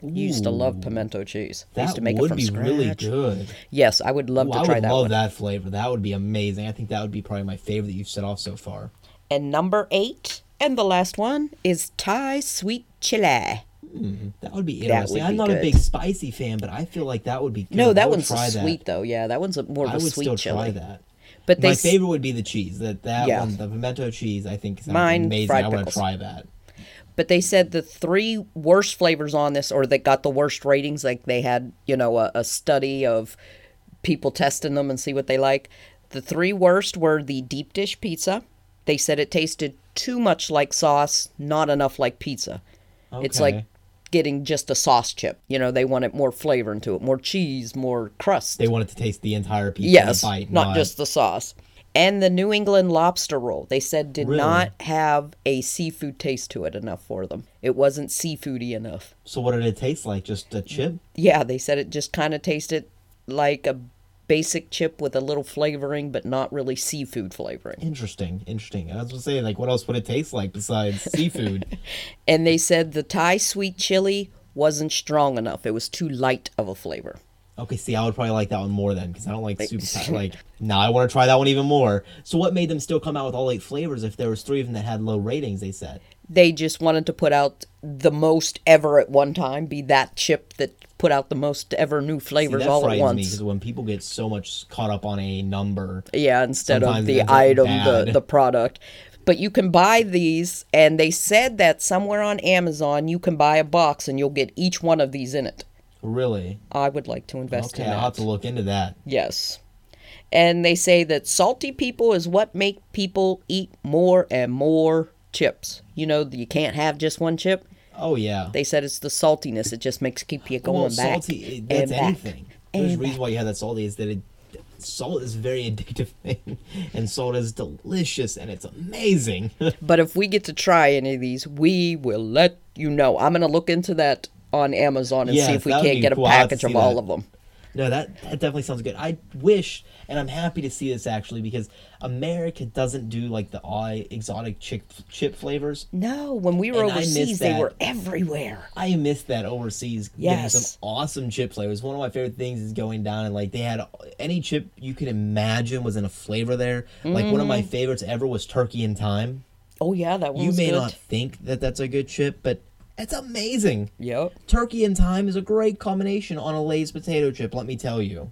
You used to love pimento cheese. I That used to make it would from be scratch. really good. Yes, I would love Ooh, to I try would that love one. that flavor. That would be amazing. I think that would be probably my favorite that you've set off so far. And number eight, and the last one is Thai sweet chili. Mm-hmm. That would be That interesting. would I'm be not good. a big spicy fan, but I feel like that would be good. No, that one's try a that. sweet though. Yeah, that one's a, more of I a would sweet still chili. try that. But they My s- favorite would be the cheese. That that Yeah. one, the pimento cheese. I think sounds Mine, amazing. fried I want to try that. But they said the three worst flavors on this, or that got the worst ratings, like they had, you know, a, a study of people testing them and see what they like. The three worst were the deep dish pizza. They said it tasted too much like sauce, not enough like pizza. It's like getting just a sauce chip. You know, they wanted more flavor into it, more cheese, more crust. They wanted to taste the entire pizza yes, bite, not just the sauce. And the New England lobster roll, they said did Really? not have a seafood taste to it enough for them. It wasn't seafoody enough. So what did it taste like? Just a chip? Yeah, they said it just kind of tasted like a basic chip with a little flavoring, but not really seafood flavoring. Interesting, interesting. I was gonna say, like, what else would it taste like besides (laughs) seafood? And they said the Thai sweet chili wasn't strong enough. It was too light of a flavor. Okay, see, I would probably like that one more then because I don't like super ti- (laughs) like. Now I want to try that one even more. So what made them still come out with all eight flavors if there was three of them that had low ratings? They said. They just wanted to put out the most ever at one time, be that chip that put out the most ever new flavors that all at once. because when people get so much caught up on a number, Yeah, instead of the item, the, the product. But you can buy these, and they said that somewhere on Amazon you can buy a box and you'll get each one of these in it. really, I would like to invest okay, in that. I'll have to look into that. Yes. And they say that salty people is what make people eat more and more chips. You know, you can't have just one chip. Oh yeah. They said it's the saltiness. It just makes keep you going well, back. salty. it- That's back. anything. There's a reason why you have that salty is that it, salt is a very (laughs) addictive thing, and salt is delicious and it's amazing. (laughs) But if we get to try any of these, we will let you know. I'm going to look into that on Amazon and see if we can't get a cool. I'll have to package of all that. of them. No, that that definitely sounds good. I wish, and I'm happy to see this actually because America doesn't do like the all exotic chip chip flavors. No, when we were And overseas, they were everywhere. I miss that overseas getting Yes. some awesome chip flavors. One of my favorite things is going down and like they had any chip you could imagine was in a flavor there. Like one of my mm-hmm. favorites ever was turkey and thyme. Oh yeah, that one You may good. not think that that's a good chip, but it's amazing. Yep. Turkey and thyme is a great combination on a Lay's potato chip, let me tell you.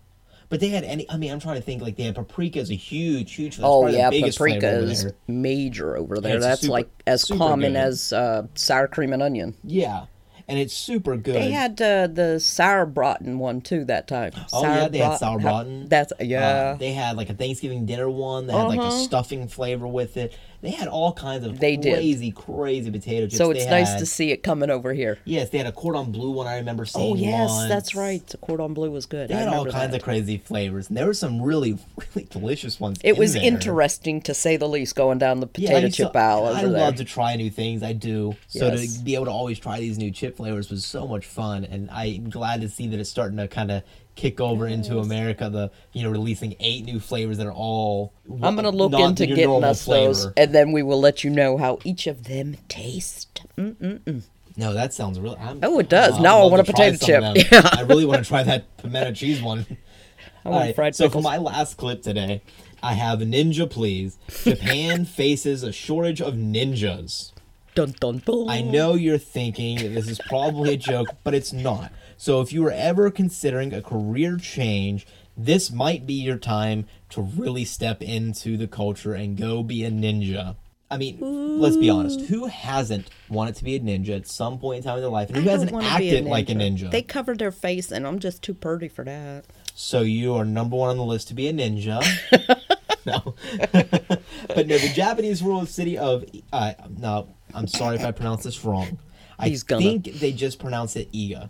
But they had any. I mean, I'm trying to think. Like they had paprika is a huge, huge. that's Oh yeah, biggest paprika flavor over is major over there. That's super- like as common good. as uh, sour cream and onion. Yeah, and it's super good. They had uh, the sauerbraten one too that time. Oh yeah, they had Sauerbraten. sauerbraten. That's Uh, yeah. they had like a Thanksgiving dinner one. They had like a Uh-huh. stuffing flavor with it. They had all kinds of They did. crazy, crazy potato chips. so it's They nice had- to see it coming over here. Yes, they had a cordon bleu one. I remember oh, seeing. Oh yes, once. that's right. The cordon bleu was good. They I had all kinds that. of crazy flavors, and there were some really, (laughs) really delicious ones. It in was there. interesting to say the least, going down the Yeah, potato I chip aisle I there. love to try new things. I do. So Yes. to be able to always try these new chip flavors was so much fun, and I'm glad to see that it's starting to kind of kick over into America. The you know releasing eight new flavors that are all. I'm gonna look not into getting normal us those, and then we will let you know how each of them taste. Mm-mm-mm. No, that sounds really. I'm, Oh, it does. I'd Now I want a try potato chip. Yeah. (laughs) I really want to try that pimento cheese one. (laughs) I want Alright, fried so pickles. for my last clip today, I have Ninja Please. (laughs) Japan faces a shortage of ninjas. dun dun dun. I know you're thinking this is probably a joke, but it's not. So if you were ever considering a career change, this might be your time to really step into the culture and go be a ninja. I mean, let's be honest. Who hasn't wanted to be a ninja at some point in time in their life? And who don't hasn't wanna a acted like a ninja? They cover their face, and I'm just too pretty for that. So you are number one on the list to be a ninja. (laughs) no, (laughs) but no. The Japanese rule of city of uh, no. I'm sorry if I pronounce this wrong. I think they just pronounce it Iga.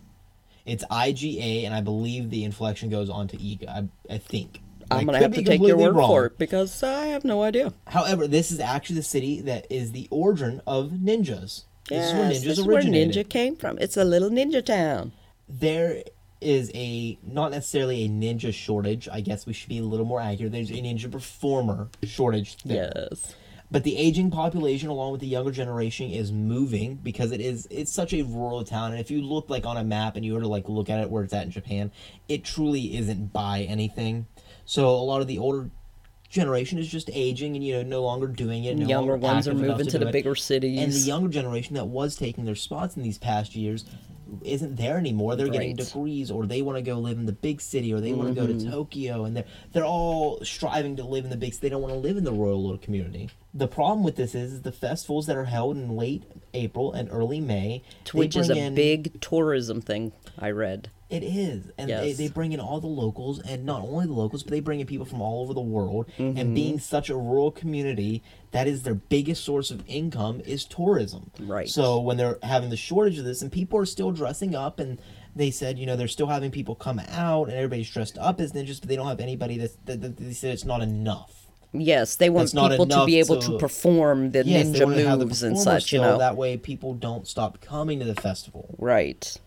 It's I G A, and I believe the inflection goes on to Iga. I, I think. I'm gonna have to take your word wrong. for it because I have no idea. However, this is actually the city that is the origin of ninjas. This is where Yes, ninjas this is where ninja came from. It's a little ninja town. there is a not necessarily a ninja shortage. I guess we should be a little more accurate. There's a ninja performer shortage. There. Yes. But the aging population, along with the younger generation, is moving because it is it's such a rural town. And if you look like on a map and you were to like look at it where it's at in Japan, it truly isn't by anything. So a lot of the older generation is just aging and you know no longer doing it. No Younger ones are moving to do the it. bigger cities. And the younger generation that was taking their spots in these past years isn't there anymore. They're getting degrees or they want to go live in the big city or they want to go Mm-hmm. to Tokyo and they're they're all striving to live in the big city. They don't want to live in the rural little community. The problem with this is, the festivals that are held in late April and early May, Which is a in- big tourism thing, I read. it is. And they, they bring in all the locals, and not only the locals, but they bring in people from all over the world. Mm-hmm. And being such a rural community, that is their biggest source of income is tourism. Right. So when they're having the shortage of this, and people are still dressing up, and they said, you know, they're still having people come out, and everybody's dressed up as ninjas, but they don't have anybody that's, that, that they said it's not enough. Yes, they want That's people to be able to- to perform the Yes, ninja have the moves and such, you know. That way people don't stop coming to the festival. Right.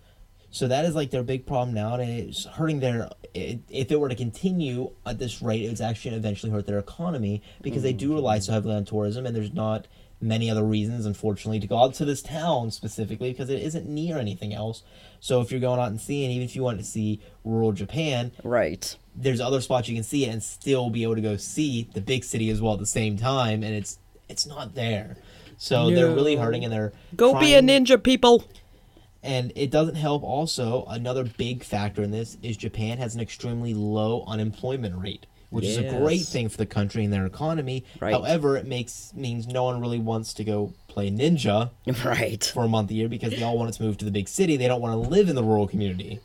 So that is like their big problem now, and it's hurting their. It, if it were to continue at this rate, it's actually eventually hurt their economy because they do mm-hmm. rely so heavily on tourism, and there's not many other reasons, unfortunately, to go out to this town specifically because it isn't near anything else. So if you're going out and seeing, even if you want to see rural Japan, Right. there's other spots you can see it and still be able to go see the big city as well at the same time, and it's it's not there. So they're really hurting, and they're Go be a ninja, people. And it doesn't help also another big factor in this is japan has an extremely low unemployment rate which is a great thing for the country and their economy Right. however it makes means no one really wants to go play ninja (laughs) Right. for a month a year because they all want to move to the big city they don't want to live in the rural community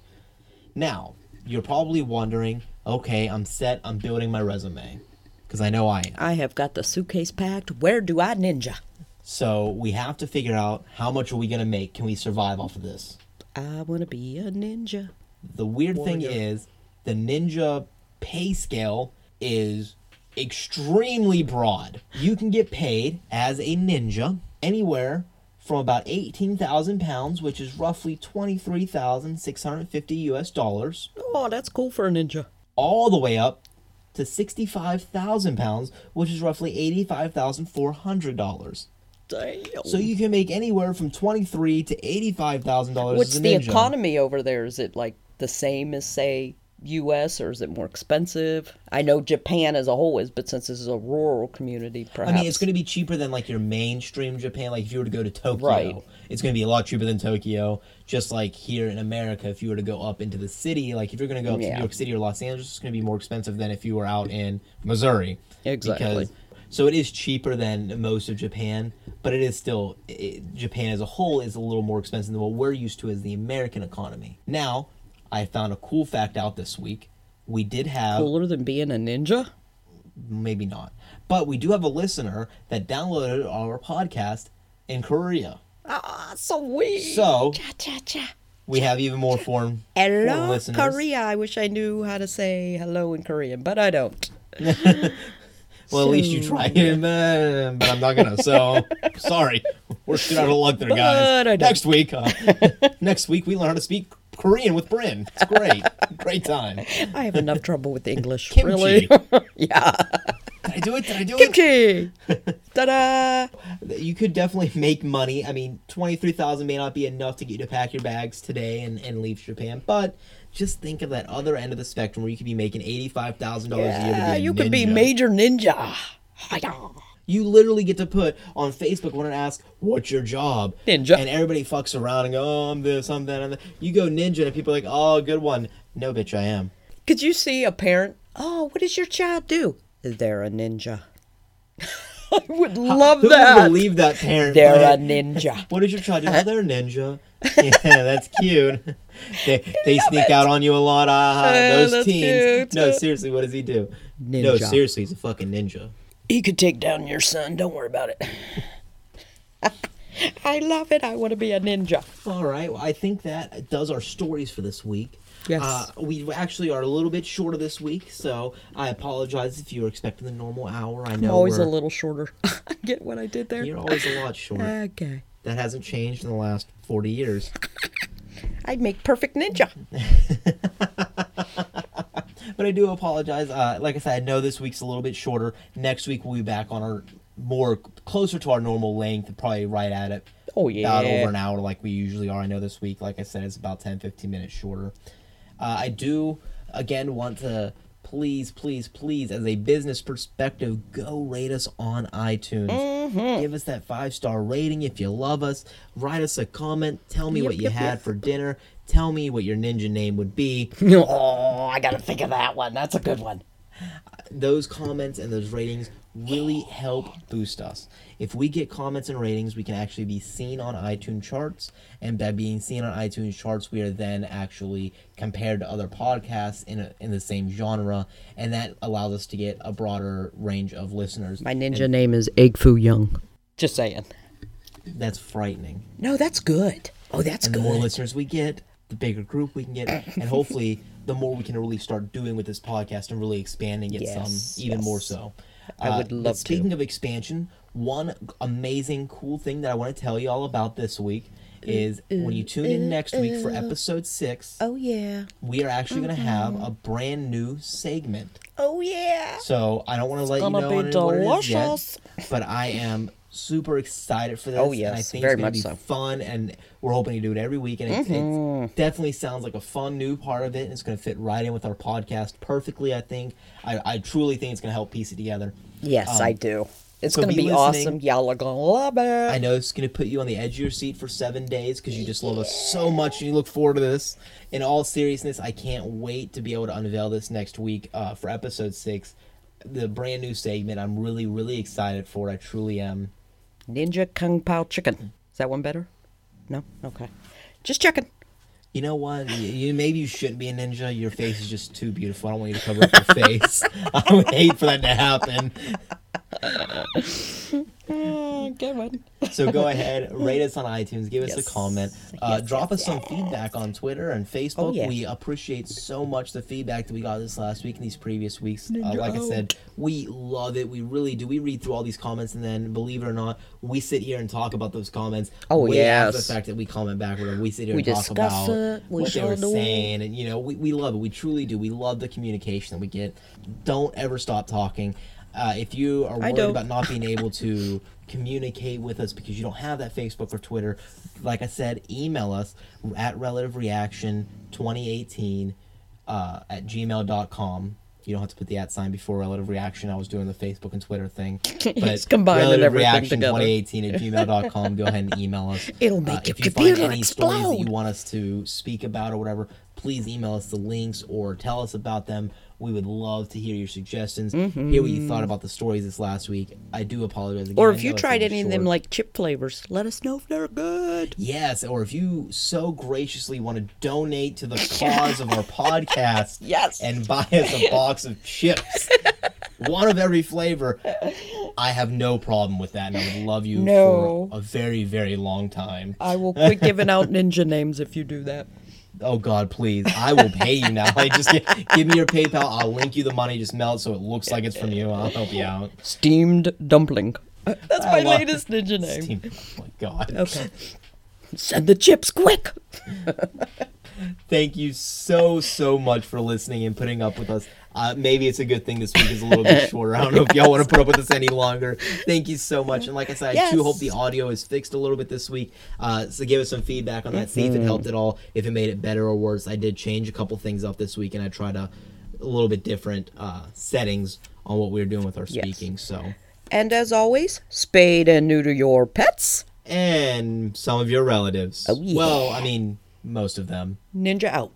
now you're probably wondering okay i'm set i'm building my resume because i know i am I have got the suitcase packed. Where do I ninja? So we have to figure out how much are we going to make can we survive off of this I want to be a ninja. The weird thing is the ninja pay scale is extremely broad. You can get paid as a ninja anywhere from about 18,000 pounds, which is roughly 23,650 US dollars, Oh, that's cool for a ninja. all the way up to 65,000 pounds, which is roughly $85,400. Damn. So you can make anywhere from 23 to $85,000 What's the ninja. economy over there? Is it like the same as say U.S. or is it more expensive? I know Japan as a whole is, but since this is a rural community, perhaps. I mean, it's going to be cheaper than like your mainstream Japan. Like if you were to go to Tokyo, Right. it's going to be a lot cheaper than Tokyo. Just like here in America, if you were to go up into the city, like if you're going to go up to New York City or Los Angeles, it's going to be more expensive than if you were out in Missouri. Exactly. So it is cheaper than most of Japan, but it is still it, Japan as a whole is a little more expensive than what we're used to as the American economy. Now, I found a cool fact out this week. We did have cooler than being a ninja. maybe not. But we do have a listener that downloaded our podcast in Korea. Ah, sweet. So cha cha cha. we have even more foreign, foreign Hello, listeners. Korea. I wish I knew how to say hello in Korean, but I don't. (laughs) Well, at least you tried, uh, (laughs) but I'm not gonna. So sorry, we're shit out of luck there, guys. Next week, uh, next week we learn how to speak Korean with Bryn. It's great, great time. I have enough trouble with the English. Kimchi. Really? (laughs) yeah. Did I do it? Did I do it? Kimchi. Ta-da. you could definitely make money. I mean, twenty three thousand may not be enough to get you to pack your bags today and, and leave Japan, but just think of that other end of the spectrum where you could be making eighty five thousand dollars a year Yeah, you could be. Major Ninja. You literally get to put on Facebook when it asks, "What's your job?" Ninja. and everybody fucks around and go, "Oh, I'm this, I'm that, I'm that." You go ninja, and people are like, "Oh, good one." No, bitch, I am. Could you see a parent? Oh, what does your child do? They're a ninja. (laughs) I would love Who that. would believe that parent? They're a ninja. (laughs) What is your child do? Oh, they're a ninja. (laughs) yeah, that's cute. They they sneak out on you a lot. Ah, Yeah, those that's teens. cute. No, seriously, what does he do? No, seriously, he's a fucking ninja. He could take down your son. Don't worry about it. (laughs) I love it. I want to be a ninja. All right, well, I think that does our stories for this week. Yes. Uh, we actually are a little bit shorter this week, so I apologize if you were expecting the normal hour. I know I'm always a we're- little shorter. (laughs) Get what I did there? You're always a lot shorter. Okay. That hasn't changed in the last 40 years. (laughs) I'd make perfect ninja. (laughs) But I do apologize. Uh, like I said, I know this week's a little bit shorter. Next week we'll be back on our more closer to our normal length, probably right at it. Oh, yeah, About over an hour like we usually are. I know this week, like I said, it's about 10, 15 minutes shorter. Uh, I do, again, want to please, please, please, as a business perspective, go rate us on iTunes. Mm-hmm. Give us that five star rating if you love us. Write us a comment. Tell me Yep, what you yep, had yep. for dinner. Tell me what your ninja name would be. (laughs) Oh, I gotta think of that one. That's a good one. those comments and those ratings really help boost us. If we get comments and ratings, we can actually be seen on iTunes charts, and by being seen on iTunes charts, we are then actually compared to other podcasts in a, in the same genre, and that allows us to get a broader range of listeners. My ninja name is Egg Foo Young. Just saying. That's frightening. No, that's good. Oh, that's And the good. more listeners we get, the bigger group we can get, and hopefully, the more we can really start doing with this podcast and really expanding it Yes, some even more so. I would but love to. Speaking of expansion, one amazing cool thing that I want to tell you all about this week is when you tune in next week for episode six, oh yeah. we are actually going to have Mm-hmm. a brand new segment. Oh yeah. So I don't want to let you know be what it is yet, delicious. but I am super excited for this. Oh, and I yes, think very it's gonna much be so. fun, and we're hoping to do it every week. And it, Mm-hmm. it definitely sounds like a fun new part of it. And it's going to fit right in with our podcast perfectly. I think. I, I truly think it's going to help piece it together. Yes, Um, I do. It's so gonna be be awesome. Y'all are gonna love it. I know it's going to put you on the edge of your seat for seven days because you just love us so much and you look forward to this. In all seriousness, I can't wait to be able to unveil this next week uh, for episode six, the brand new segment. I'm really, really excited for. I truly am. Ninja Kung Pao chicken. Is that one better? No. Okay. Just checking. You know what? You, you maybe you shouldn't be a ninja. Your face is just too beautiful. I don't want you to cover up your (laughs) face. I would hate for that to happen. Oh, (laughs) good one. So go ahead, rate us on iTunes, give us Yes. a comment, uh, Yes, drop yes, us some feedback on Twitter and Facebook. yeah. We appreciate so much the feedback that we got this last week and these previous weeks. Uh, like I said, we love it. We really do. We read through all these comments and then, believe it or not, we sit here and talk about those comments. Oh, yes. the fact that we comment back, whatever. We sit here We and talk about it. We what they were do. saying, and you know, we, we love it. We truly do. We love the communication that we get. Don't ever stop talking. Uh, if you are worried about not being (laughs) able to communicate with us because you don't have that Facebook or Twitter, like I said, email us at relative reaction 2018 uh, at gmail.com. You don't have to put the at sign before relative reaction. I was doing the Facebook and Twitter thing. (laughs) He's combining relative everything reaction together. 2018 at gmail.com. Go ahead and email us. (laughs) It'll Uh, make your if you find computer any stories that you want us to speak about or whatever, please email us the links or tell us about them. We would love to hear your suggestions. Hear what you thought about the stories this last week. I do apologize again. Mm-hmm. Or if you know it's a tried any of them like chip flavors, let us know if they're good. Yes, or if you so graciously want to donate to the cause of our (laughs) podcast Yes. and buy us a box of chips, (laughs) one of every flavor, I have no problem with that and I would love you No. for a very, very long time. I will quit giving out ninja names if you do that. (laughs) Oh God, please! I will pay you now. Like, just gi- give me your PayPal. I'll link you the money. Just mail it so it looks like it's from you. I'll help you out. Steamed dumpling. That's my I love- latest ninja name. Team- Oh my God. Okay. Send the chips quick. (laughs) Thank you so so much for listening and putting up with us. Uh, maybe it's a good thing this week is a little bit (laughs) shorter. I don't know if y'all want to put up with us any longer. Thank you so much. And like I said, I too Yes. hope the audio is fixed a little bit this week. Uh, so give us some feedback on that. See if it Mm-hmm. helped at all. If it made it better or worse. I did change a couple things up this week, and I tried a, a little bit different uh, settings on what we were doing with our Yes. speaking. So. And as always, spade and neuter your pets. and some of your relatives. Oh, yeah. Well, I mean, most of them. Ninja out.